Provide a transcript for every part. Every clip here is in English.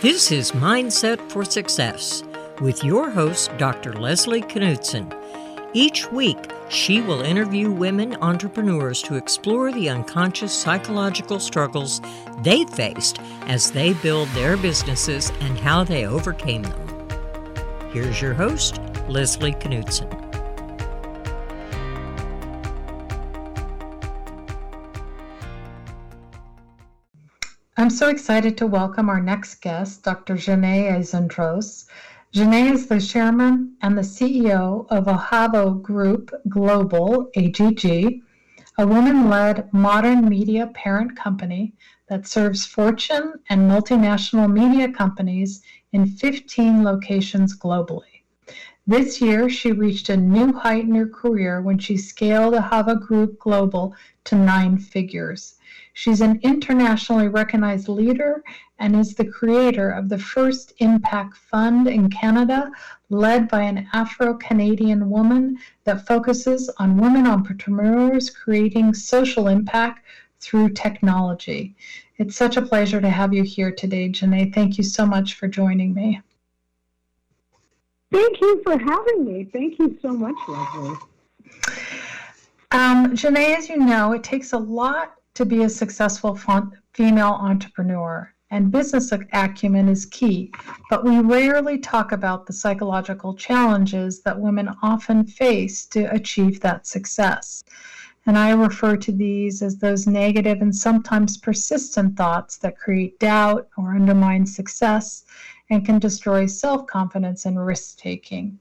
This is Mindset for Success with your host, Dr. Leslie Knudsen. Each week, she will interview women entrepreneurs to explore the unconscious psychological struggles they faced as they build their businesses and how they overcame them. Here's your host, Leslie Knudsen. I'm so excited to welcome our next guest, Dr. Janae Aizenstros. Janae is the chairman and the CEO of Ahava Group Global, AGG, a woman led modern media parent company that serves Fortune and multinational media companies in 15 locations globally. This year, she reached a new height in her career when she scaled Ahava Group Global to nine figures. She's an internationally recognized leader and is the creator of the first impact fund in Canada, led by an Afro Canadian woman that focuses on women entrepreneurs creating social impact through technology. It's such a pleasure to have you here today, Janae. Thank you so much for joining me. Thank you for having me. Thank you so much, Leslie. Um, Janae, as you know, it takes a lot to be a successful female entrepreneur, and business acumen is key, but we rarely talk about the psychological challenges that women often face to achieve that success. And I refer to these as those negative and sometimes persistent thoughts that create doubt or undermine success and can destroy self confidence and risk taking.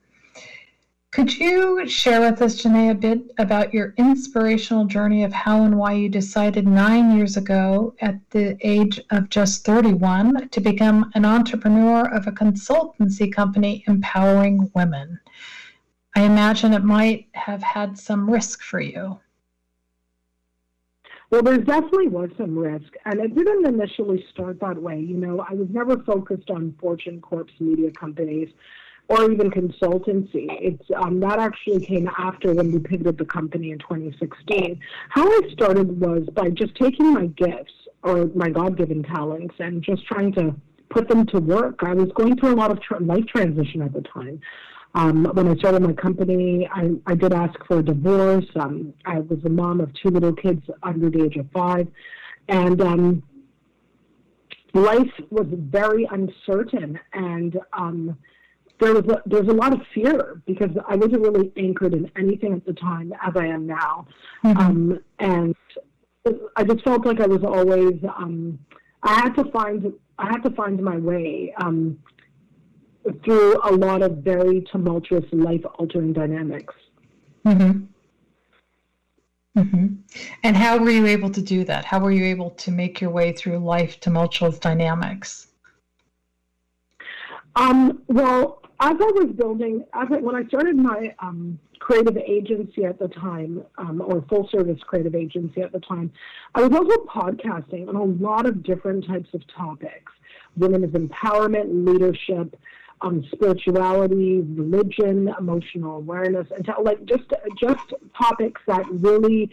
Could you share with us, Janae, a bit about your inspirational journey of how and why you decided nine years ago, at the age of just 31, to become an entrepreneur of a consultancy company empowering women? I imagine it might have had some risk for you. Well, there definitely was some risk, and it didn't initially start that way. You know, I was never focused on Fortune Corp's media companies or even consultancy. It's um, that actually came after when we pivoted the company in 2016. How I started was by just taking my gifts or my God-given talents and just trying to put them to work. I was going through a lot of tra- life transition at the time. Um, when I started my company, I, I did ask for a divorce. Um, I was a mom of two little kids under the age of five, and um, life was very uncertain. And um, there was a, there's a lot of fear because I wasn't really anchored in anything at the time as I am now, mm-hmm. um, and I just felt like I was always um, I had to find I had to find my way um, through a lot of very tumultuous life altering dynamics. Mm-hmm. Mm-hmm. And how were you able to do that? How were you able to make your way through life tumultuous dynamics? Um, well, as I was building, as I, when I started my um, creative agency at the time, um, or full service creative agency at the time, I was also podcasting on a lot of different types of topics. Women's empowerment, leadership, um, spirituality, religion, emotional awareness, and like just just topics that really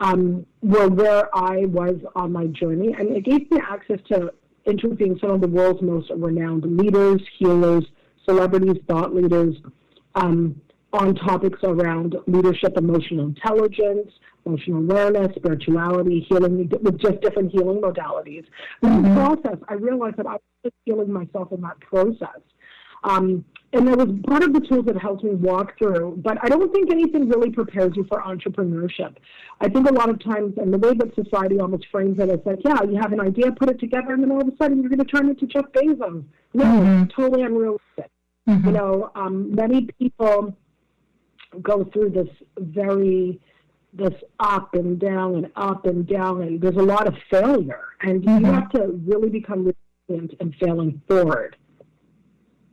um, were where I was on my journey, and it gave me access to interviewing some of the world's most renowned leaders, healers, celebrities, thought leaders um, on topics around leadership, emotional intelligence, emotional awareness, spirituality, healing, with just different healing modalities. In the process, I realized that I was healing myself in that process. Um, and that was part of the tools that helped me walk through. But I don't think anything really prepares you for entrepreneurship. I think a lot of times, and the way that society almost frames it, it's like, yeah, you have an idea, put it together, and then all of a sudden you're going to turn it to Jeff Bezos. No, mm-hmm. totally unrealistic. Mm-hmm. You know, um, many people go through this very this up and down and up and down, and there's a lot of failure, and mm-hmm. you have to really become resilient and failing forward.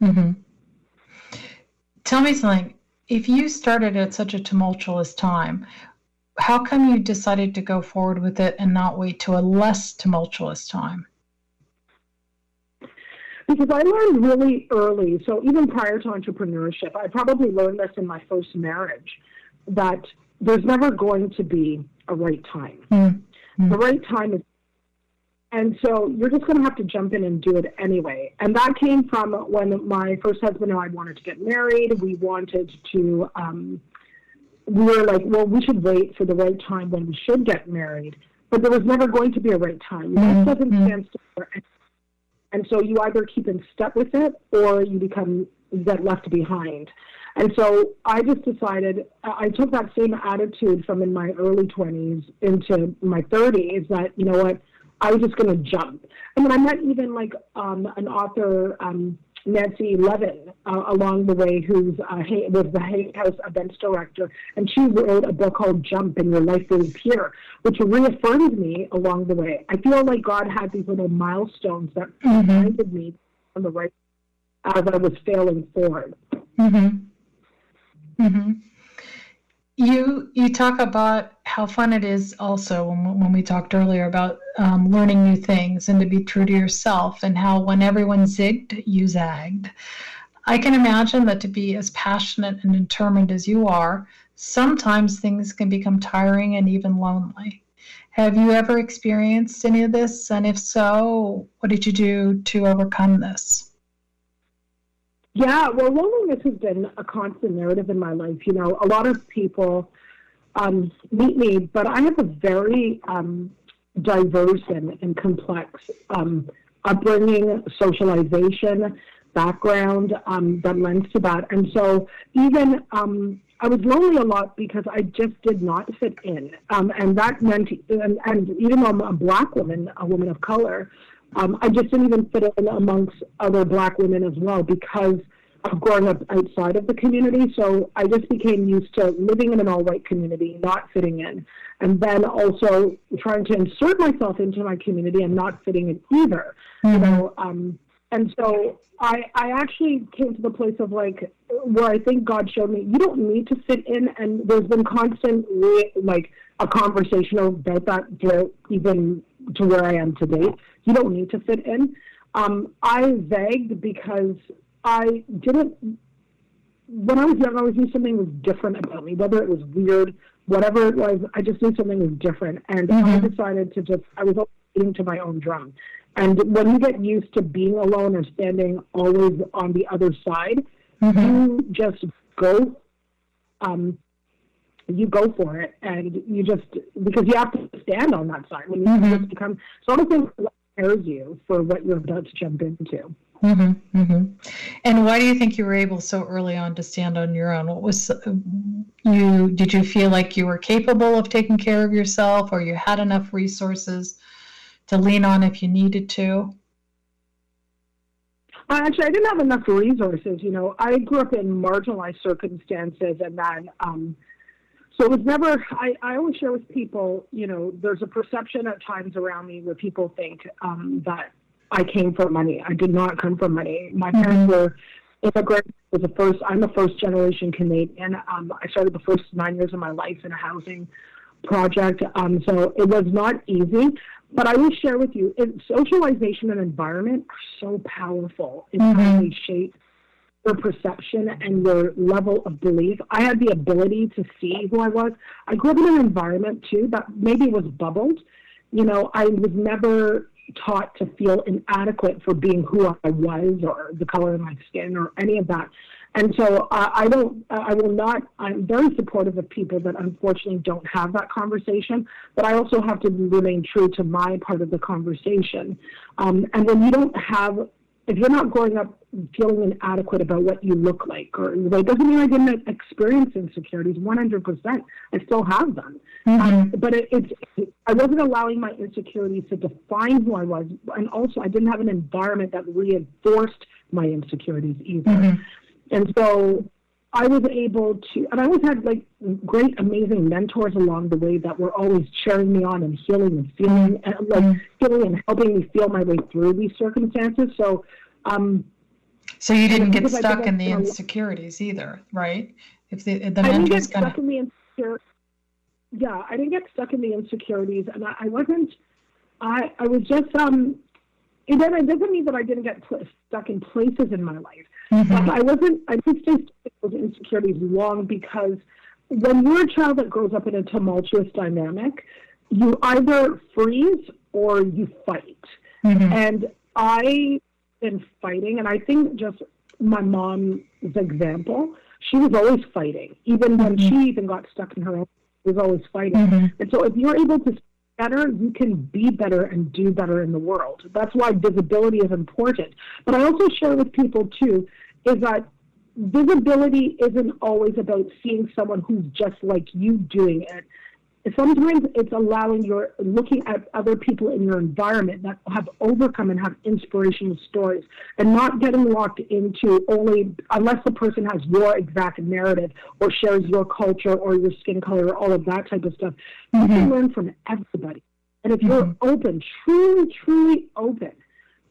Mm-hmm. Tell me something. If you started at such a tumultuous time, how come you decided to go forward with it and not wait to a less tumultuous time? Because I learned really early, so even prior to entrepreneurship, I probably learned this in my first marriage that there's never going to be a right time. Mm-hmm. The right time is and so you're just going to have to jump in and do it anyway. And that came from when my first husband and I wanted to get married. We wanted to, um, we were like, well, we should wait for the right time when we should get married. But there was never going to be a right time. Mm-hmm. That doesn't stand still. And so you either keep in step with it or you become get left behind. And so I just decided I took that same attitude from in my early 20s into my 30s that, you know what, I was just going to jump. I mean, I met even like um, an author, um, Nancy Levin, uh, along the way, who's uh, was the Hay House events director, and she wrote a book called Jump and Your Life Will Appear, which reaffirmed me along the way. I feel like God had these little milestones that mm-hmm. reminded me on the right as I was failing forward. Mm-hmm. Mm-hmm. You you talk about how fun it is also when, when we talked earlier about um, learning new things and to be true to yourself and how when everyone zigged you zagged. I can imagine that to be as passionate and determined as you are, sometimes things can become tiring and even lonely. Have you ever experienced any of this? And if so, what did you do to overcome this? Yeah, well, loneliness has been a constant narrative in my life. You know, a lot of people um, meet me, but I have a very um, diverse and, and complex um, upbringing, socialization, background um, that lends to that. And so, even um, I was lonely a lot because I just did not fit in. Um, and that meant, and, and even though I'm a black woman, a woman of color, um, I just didn't even fit in amongst other black women as well because of growing up outside of the community. So I just became used to living in an all white community, not fitting in, and then also trying to insert myself into my community and not fitting in either. Mm-hmm. You know, um, and so I, I actually came to the place of like where I think God showed me you don't need to fit in, and there's been constant like a conversation about that throughout even to where I am today. You don't need to fit in. Um, I zagged because I didn't. When I was young, I always knew something was different about me, whether it was weird, whatever it was. I just knew something was different, and mm-hmm. I decided to just. I was beating to my own drum, and when you get used to being alone or standing always on the other side, mm-hmm. you just go. Um, you go for it, and you just because you have to stand on that side when you mm-hmm. just become sort of thing prepares you for what you're about to jump into. Mm-hmm, mm-hmm. And why do you think you were able so early on to stand on your own? What was you? Did you feel like you were capable of taking care of yourself, or you had enough resources to lean on if you needed to? Actually, I didn't have enough resources. You know, I grew up in marginalized circumstances, and then um, so it was never. I, I always share with people. You know, there's a perception at times around me where people think um, that I came from money. I did not come from money. My mm-hmm. parents were immigrants. Was the first. I'm a first generation Canadian. Um, I started the first nine years of my life in a housing project. Um, so it was not easy. But I will share with you, it, socialization and environment are so powerful in mm-hmm. how they shape your perception and your level of belief. I had the ability to see who I was. I grew up in an environment too that maybe was bubbled. You know, I was never taught to feel inadequate for being who I was or the color of my skin or any of that. And so uh, I don't, I will not, I'm very supportive of people that unfortunately don't have that conversation, but I also have to remain true to my part of the conversation. Um, and when you don't have if you're not growing up feeling inadequate about what you look like, or it doesn't mean I didn't experience insecurities. One hundred percent, I still have them. Mm-hmm. Um, but it, it's it, I wasn't allowing my insecurities to define who I was, and also I didn't have an environment that reinforced my insecurities either. Mm-hmm. And so I was able to, and I always had like great, amazing mentors along the way that were always cheering me on and healing and feeling, and like mm-hmm. feeling and helping me feel my way through these circumstances. So, um, so you didn't get stuck in the insecurities either, right? If the the I didn't get stuck of... in the insecurities. Yeah, I didn't get stuck in the insecurities, and I, I wasn't. I I was just um. It, it doesn't mean that I didn't get pl- stuck in places in my life Mm-hmm. I wasn't, I didn't stay stuck with those insecurities long because when you're a child that grows up in a tumultuous dynamic, you either freeze or you fight. Mm-hmm. And I been fighting, and I think just my mom's example, she was always fighting. Even when mm-hmm. she even got stuck in her own, she was always fighting. Mm-hmm. And so if you're able to better, you can be better and do better in the world. That's why visibility is important. But I also share with people too is that visibility isn't always about seeing someone who's just like you doing it sometimes it's allowing your looking at other people in your environment that have overcome and have inspirational stories and not getting locked into only unless the person has your exact narrative or shares your culture or your skin color or all of that type of stuff mm-hmm. you can mm-hmm. learn from everybody and if you're mm-hmm. open truly truly open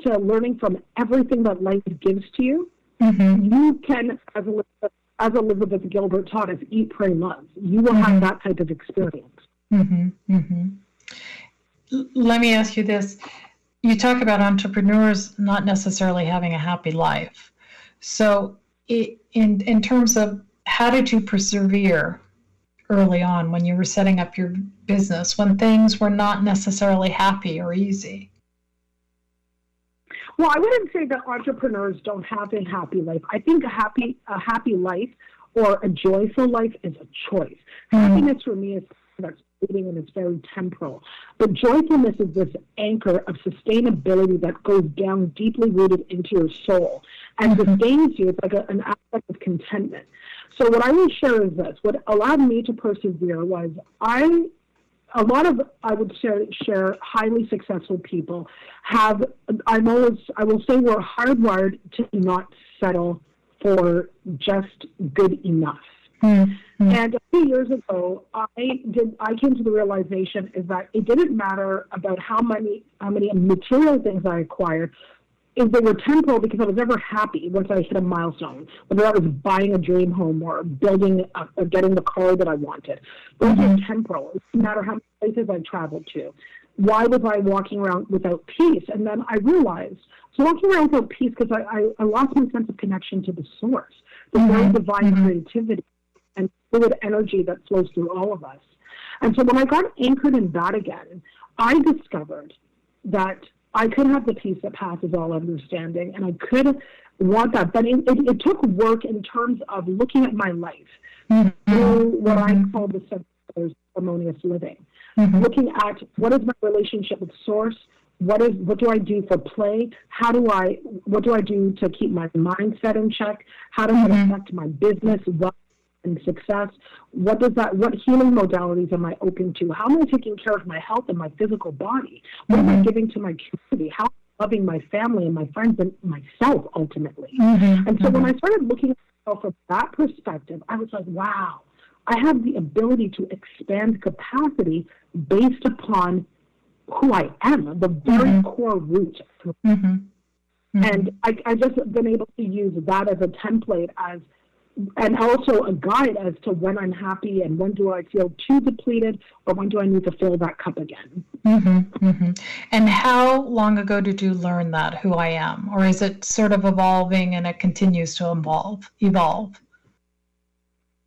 to learning from everything that life gives to you mm-hmm. you can as a as Elizabeth Gilbert taught us, eat, pray, love. You will have mm-hmm. that type of experience. Mm-hmm, mm-hmm. Let me ask you this. You talk about entrepreneurs not necessarily having a happy life. So, in, in terms of how did you persevere early on when you were setting up your business when things were not necessarily happy or easy? Well, I wouldn't say that entrepreneurs don't have a happy life. I think a happy a happy life or a joyful life is a choice. Mm-hmm. Happiness for me is that's fleeting and it's very temporal. But joyfulness is this anchor of sustainability that goes down deeply rooted into your soul and mm-hmm. sustains you. It's like a, an aspect of contentment. So what I will share is this: what allowed me to persevere was I. A lot of I would share, share highly successful people have I'm always I will say we're hardwired to not settle for just good enough. Mm-hmm. And a few years ago, I did. I came to the realization is that it didn't matter about how many how many material things I acquired, if they were temporal because I was never happy once I hit a milestone, whether that was buying a dream home or building a, or getting the car that I wanted. Those mm-hmm. are temporal. It doesn't matter how many places I traveled to. Why was I walking around without peace? And then I realized, so walking around without peace because I, I, I lost my sense of connection to the source, the mm-hmm. very divine mm-hmm. creativity and fluid energy that flows through all of us. And so when I got anchored in that again, I discovered that I could have the peace that passes all understanding, and I could want that. But it, it, it took work in terms of looking at my life mm-hmm. through what I call the harmonious living. Mm-hmm. Looking at what is my relationship with source, what is what do I do for play? How do I what do I do to keep my mindset in check? How does mm-hmm. it affect my business? What and success? What does that? What healing modalities am I open to? How am I taking care of my health and my physical body? What mm-hmm. am I mm-hmm. giving to my community? How am I loving my family and my friends and myself ultimately? Mm-hmm. And so mm-hmm. when I started looking at myself from that perspective, I was like, wow, I have the ability to expand capacity based upon who I am, the very mm-hmm. core root. Mm-hmm. And I, I just been able to use that as a template as and also a guide as to when I'm happy and when do I feel too depleted or when do I need to fill that cup again. Mm-hmm, mm-hmm. And how long ago did you learn that who I am, or is it sort of evolving and it continues to evolve? Evolve.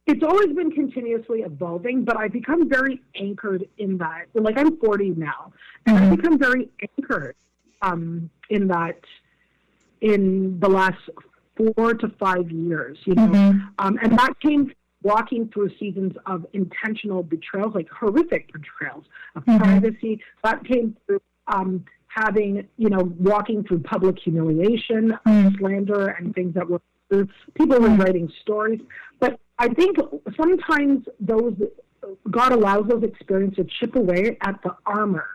It's always been continuously evolving, but I've become very anchored in that. Like I'm 40 now, and mm-hmm. I've become very anchored um, in that in the last four to five years, you know, mm-hmm. um, and that came walking through seasons of intentional betrayals, like horrific betrayals of mm-hmm. privacy. That came through um, having, you know, walking through public humiliation, mm-hmm. slander, and things that were through. People were mm-hmm. writing stories, but I think sometimes those God allows those experiences to chip away at the armor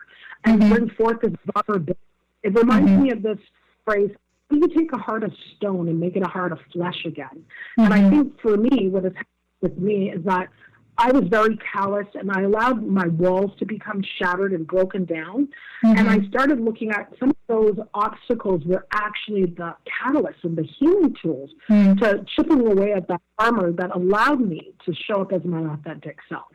and mm-hmm. bring forth this vulnerability. It reminds mm-hmm. me of this phrase, you take a heart of stone and make it a heart of flesh again. Mm-hmm. And I mm-hmm. think for me, what has happened with me is that I was very callous and I allowed my walls to become shattered and broken down. Mm-hmm. And I started looking at some of those obstacles were actually the catalysts and the healing tools mm-hmm. to chipping away at that armor that allowed me to show up as my authentic self.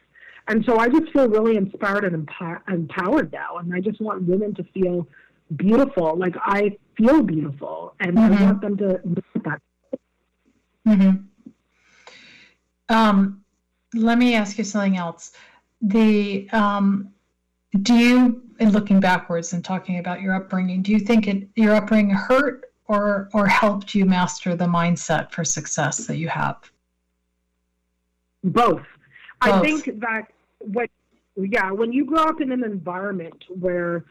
And so I just feel really inspired and empowered now. And I just want women to feel beautiful. Like I feel beautiful, and mm-hmm. I want them to look at that. Mm-hmm. Um, let me ask you something else. The um, do you, in looking backwards and talking about your upbringing, do you think it, your upbringing hurt or or helped you master the mindset for success that you have? Both. Both. I think that what yeah, when you grow up in an environment where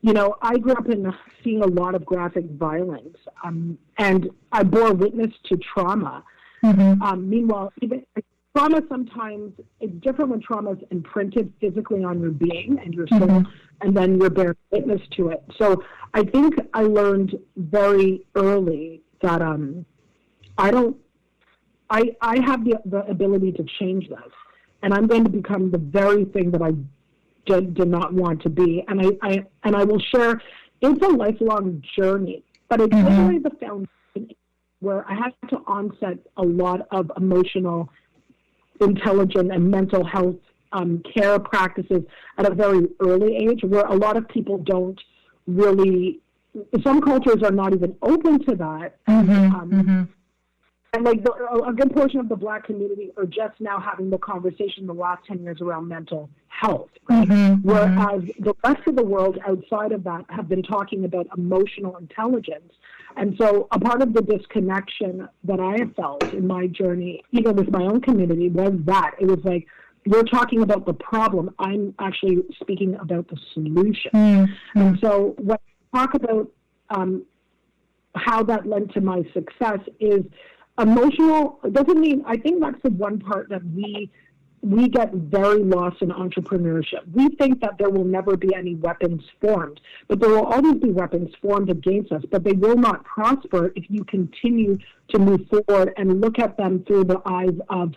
you know, I grew up in seeing a lot of graphic violence, um, and I bore witness to trauma. Mm-hmm. Um, meanwhile, even trauma sometimes it's different when trauma is imprinted physically on your being and your soul, mm-hmm. and then you're bearing witness to it. So I think I learned very early that um, I don't, I I have the the ability to change this, and I'm going to become the very thing that I did, did not want to be. And I, I and I will share. It's a lifelong journey, but it's mm-hmm. really the foundation where I had to onset a lot of emotional, intelligent, and mental health um, care practices at a very early age, where a lot of people don't really. Some cultures are not even open to that. Mm-hmm. Um, mm-hmm and like the, a good portion of the black community are just now having the conversation the last 10 years around mental health right? mm-hmm, whereas the rest of the world outside of that have been talking about emotional intelligence and so a part of the disconnection that i have felt in my journey even with my own community was that it was like you're talking about the problem i'm actually speaking about the solution mm-hmm. and so when I talk about um, how that led to my success is emotional doesn't mean i think that's the one part that we we get very lost in entrepreneurship. We think that there will never be any weapons formed, but there will always be weapons formed against us, but they will not prosper if you continue to move forward and look at them through the eyes of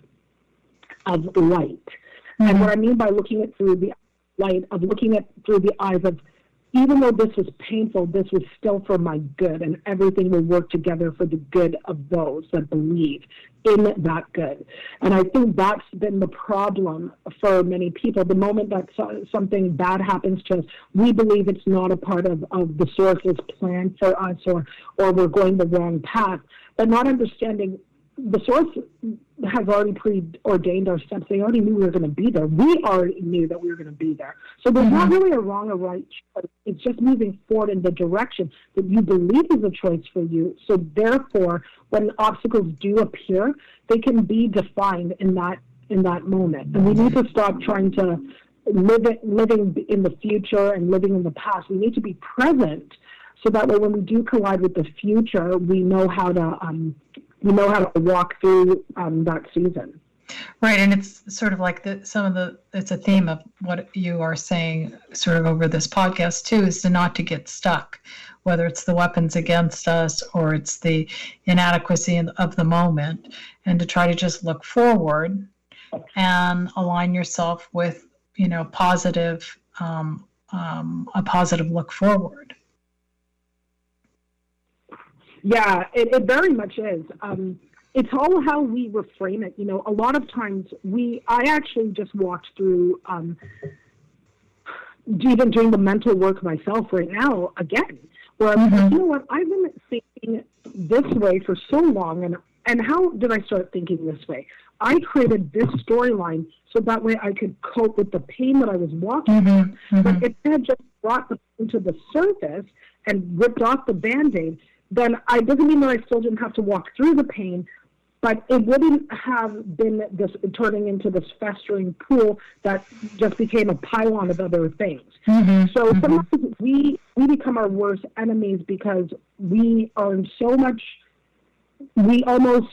of light. Mm-hmm. And what I mean by looking at through the light of looking at through the eyes of even though this was painful, this was still for my good, and everything will work together for the good of those that believe in that good. And I think that's been the problem for many people. The moment that something bad happens to us, we believe it's not a part of, of the source's plan for us, or or we're going the wrong path, but not understanding the source has already preordained our steps. They already knew we were going to be there. We already knew that we were going to be there. So there's mm-hmm. not really a wrong or right choice. It's just moving forward in the direction that you believe is a choice for you. So therefore, when obstacles do appear, they can be defined in that in that moment. And we need to stop trying to live it, living in the future and living in the past. We need to be present so that way when we do collide with the future, we know how to um, you know how to walk through um, that season. Right, and it's sort of like the some of the it's a theme of what you are saying sort of over this podcast too is to not to get stuck, whether it's the weapons against us or it's the inadequacy of the moment, and to try to just look forward and align yourself with you know positive um, um, a positive look forward. Yeah, it, it very much is. Um, it's all how we reframe it. You know, a lot of times we, I actually just walked through, um, even doing the mental work myself right now again, where I'm mm-hmm. you know what, I've been thinking this way for so long, and and how did I start thinking this way? I created this storyline so that way I could cope with the pain that I was walking mm-hmm. mm-hmm. But it had just brought the pain to the surface and ripped off the band aid, then I doesn't mean that I still didn't have to walk through the pain, but it wouldn't have been this turning into this festering pool that just became a pylon of other things. Mm-hmm, so mm-hmm. sometimes we we become our worst enemies because we are in so much. We almost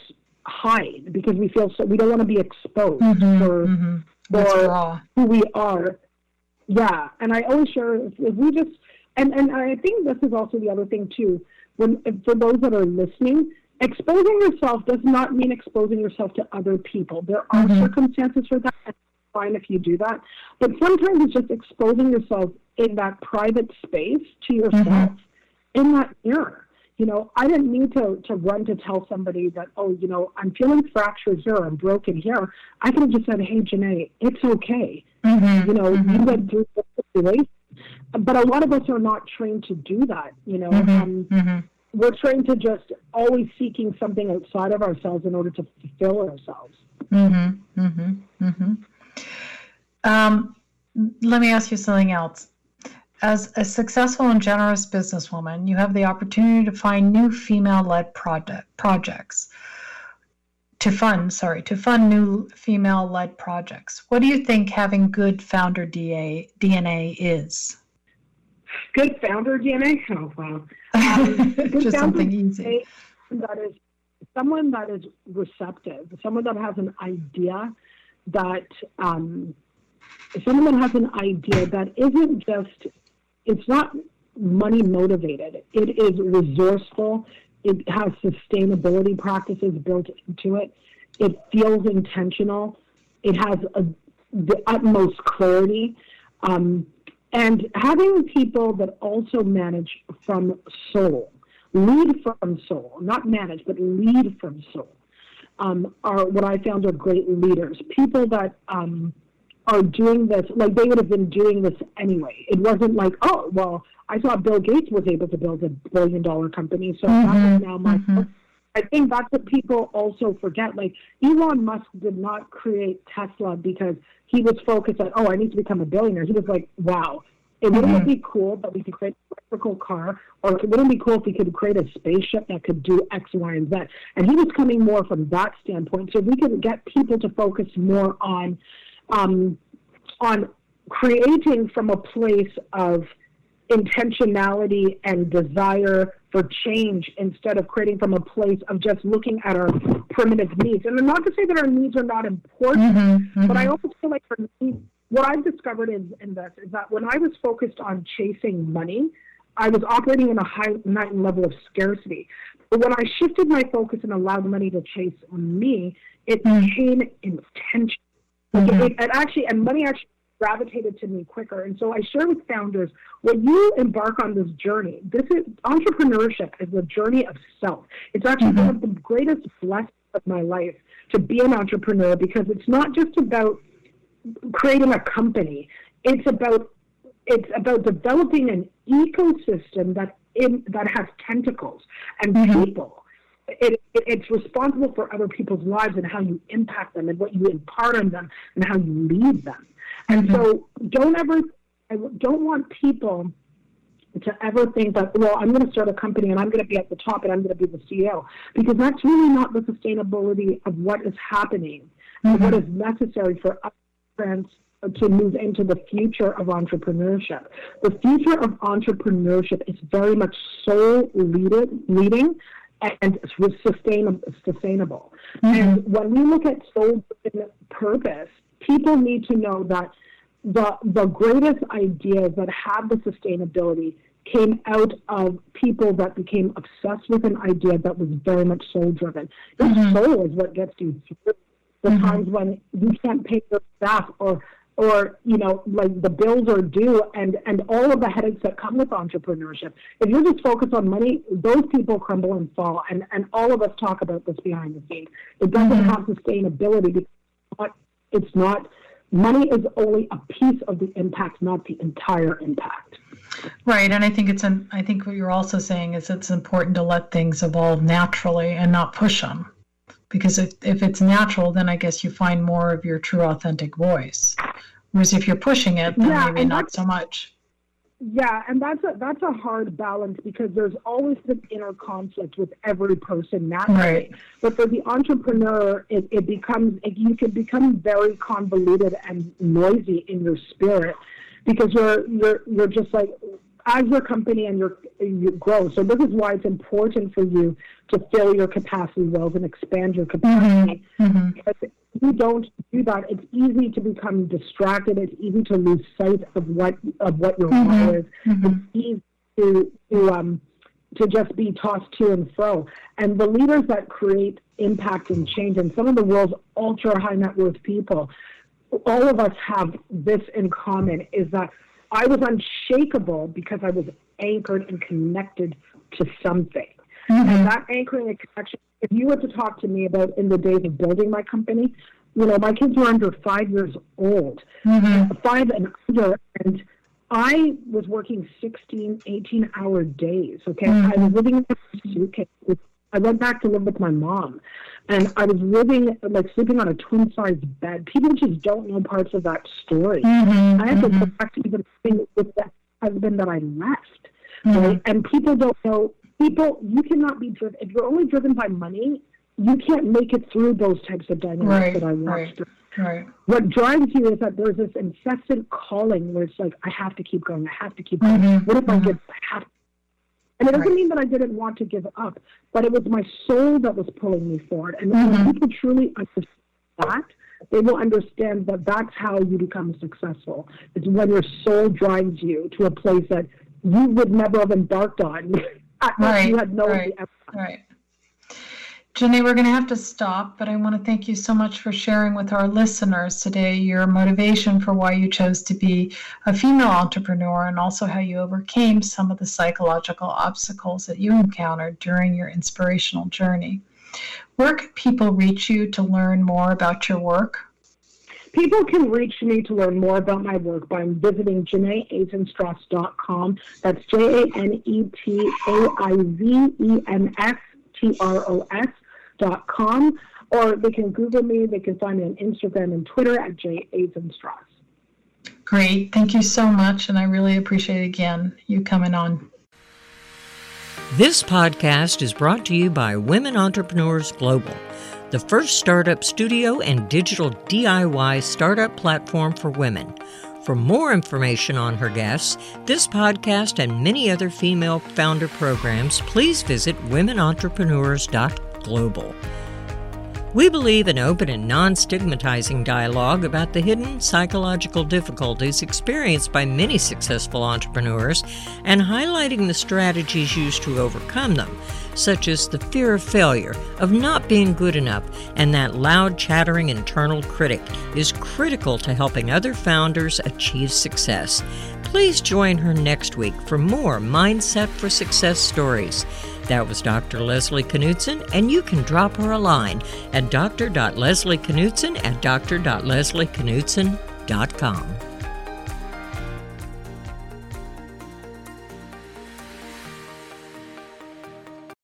hide because we feel so we don't want to be exposed mm-hmm, for mm-hmm. for who we are. Yeah, and I always share if, if we just and and I think this is also the other thing too when for those that are listening, exposing yourself does not mean exposing yourself to other people. There are mm-hmm. circumstances for that. And fine if you do that, but sometimes it's just exposing yourself in that private space to yourself, mm-hmm. in that mirror. You know, I didn't need to, to run to tell somebody that, oh, you know, I'm feeling fractured here, I'm broken here. I could have just said, hey, Janae, it's okay. Mm-hmm. You know, you mm-hmm. went through the situation but a lot of us are not trained to do that. You know, mm-hmm, um, mm-hmm. we're trained to just always seeking something outside of ourselves in order to fulfill ourselves. Mm-hmm, mm-hmm, mm-hmm. Um, let me ask you something else. As a successful and generous businesswoman, you have the opportunity to find new female led project, projects to fund, sorry, to fund new female led projects. What do you think having good founder DNA, DNA is? Good founder DNA? Oh, wow. Um, Just something easy. That is someone that is receptive, someone that has an idea that, um, someone that has an idea that isn't just, it's not money motivated, it is resourceful, it has sustainability practices built into it. It feels intentional. It has a, the utmost clarity. Um, and having people that also manage from soul, lead from soul, not manage, but lead from soul, um, are what I found are great leaders. People that um, are doing this, like they would have been doing this anyway. It wasn't like, oh, well, I saw Bill Gates was able to build a billion dollar company, so mm-hmm, that is now my. Mm-hmm. I think that's what people also forget. Like Elon Musk did not create Tesla because he was focused on, oh, I need to become a billionaire. He was like, wow, it wouldn't mm-hmm. be cool that we could create an electrical car, or it wouldn't be cool if we could create a spaceship that could do X, Y, and Z? And he was coming more from that standpoint. So we could get people to focus more on um, on creating from a place of intentionality and desire for change instead of creating from a place of just looking at our primitive needs. And I'm not to say that our needs are not important, mm-hmm, mm-hmm. but I also feel like for me, what I've discovered in, in this is that when I was focused on chasing money, I was operating in a high level of scarcity. But when I shifted my focus and allowed money to chase me, it mm-hmm. became intentional. Mm-hmm. It, it actually, and money actually gravitated to me quicker. And so I share with founders when you embark on this journey, this is entrepreneurship is a journey of self. It's actually mm-hmm. one of the greatest blessings of my life to be an entrepreneur because it's not just about creating a company. It's about it's about developing an ecosystem that in that has tentacles and mm-hmm. people. It, it, it's responsible for other people's lives and how you impact them and what you impart on them and how you lead them. And mm-hmm. so don't ever, I don't want people to ever think that, well, I'm going to start a company and I'm going to be at the top and I'm going to be the CEO, because that's really not the sustainability of what is happening mm-hmm. what is necessary for us to move into the future of entrepreneurship. The future of entrepreneurship is very much soul leaded, leading and sustainable. sustainable. Mm-hmm. And when we look at soul purpose, people need to know that the the greatest ideas that have the sustainability came out of people that became obsessed with an idea that was very much soul driven. Your mm-hmm. soul is what gets you through the mm-hmm. times when you can't pay your staff or or you know like the bills are due and and all of the headaches that come with entrepreneurship if you're just focused on money those people crumble and fall and and all of us talk about this behind the scenes it doesn't mm-hmm. have sustainability because it's not money is only a piece of the impact not the entire impact. Right and i think it's an i think what you're also saying is it's important to let things evolve naturally and not push them because if, if it's natural then i guess you find more of your true authentic voice. Whereas if you're pushing it then yeah, maybe not so much yeah and that's a that's a hard balance because there's always this inner conflict with every person naturally right. but for the entrepreneur it, it becomes it, you can become very convoluted and noisy in your spirit because you're you're you're just like as your company and your you grow. So this is why it's important for you to fill your capacity wells and expand your capacity. Mm-hmm. mm-hmm. Because if you don't do that, it's easy to become distracted. It's easy to lose sight of what of what your mm-hmm. role is. Mm-hmm. It's easy to to um to just be tossed to and fro. And the leaders that create impact and change, and some of the world's ultra high net worth people, all of us have this in common: is that I was unshakable because I was anchored and connected to something. Mm-hmm. And that anchoring and connection, if you were to talk to me about in the days of building my company, you know, my kids were under five years old, mm-hmm. five and under, and I was working 16, 18 hour days. Okay. Mm-hmm. I was living in a suitcase. I went back to live with my mom. And I was living like sleeping on a twin size bed. People just don't know parts of that story. Mm-hmm, I had to mm-hmm. go back to even with the husband that I left, Mm-hmm. right? And people don't know. People, you cannot be driven if you're only driven by money. You can't make it through those types of dynamics Right, that I watched. right. Right. What drives you is that there's this incessant calling where it's like, I have to keep going. I have to keep going. Mhm, What if I mhm. get? I have. And it doesn't Right. mean that I didn't want to give up, but it was my soul that was pulling me forward. And Mhm. when people truly understand that, they will understand that that's how you become successful. It's when your soul drives you to a place that you would never have embarked on. Right, you had no right. idea. Right. Jenny, we're going to have to stop, but I want to thank you so much for sharing with our listeners today your motivation for why you chose to be a female entrepreneur and also how you overcame some of the psychological obstacles that you encountered during your inspirational journey. Where can people reach you to learn more about your work? People can reach me to learn more about my work by visiting JanetAizenstros.com. That's J A N E T A I Z E N S T R O S dot com. Or they can Google me. They can find me on Instagram and Twitter at J Aizenstros. Great. Thank you so much. And I really appreciate again you coming on. This podcast is brought to you by Women Entrepreneurs Global, the first startup studio and digital DIY startup platform for women. For more information on her guests, this podcast, and many other female founder programs, please visit womenentrepreneurs.global. We believe in open and non stigmatizing dialogue about the hidden psychological difficulties experienced by many successful entrepreneurs and highlighting the strategies used to overcome them, such as the fear of failure, of not being good enough, and that loud, chattering internal critic is critical to helping other founders achieve success. Please join her next week for more Mindset for Success stories. That was Dr. Leslie Knudsen, and you can drop her a line at dr.leslieKnudsen at dr.leslieKnudsen.com.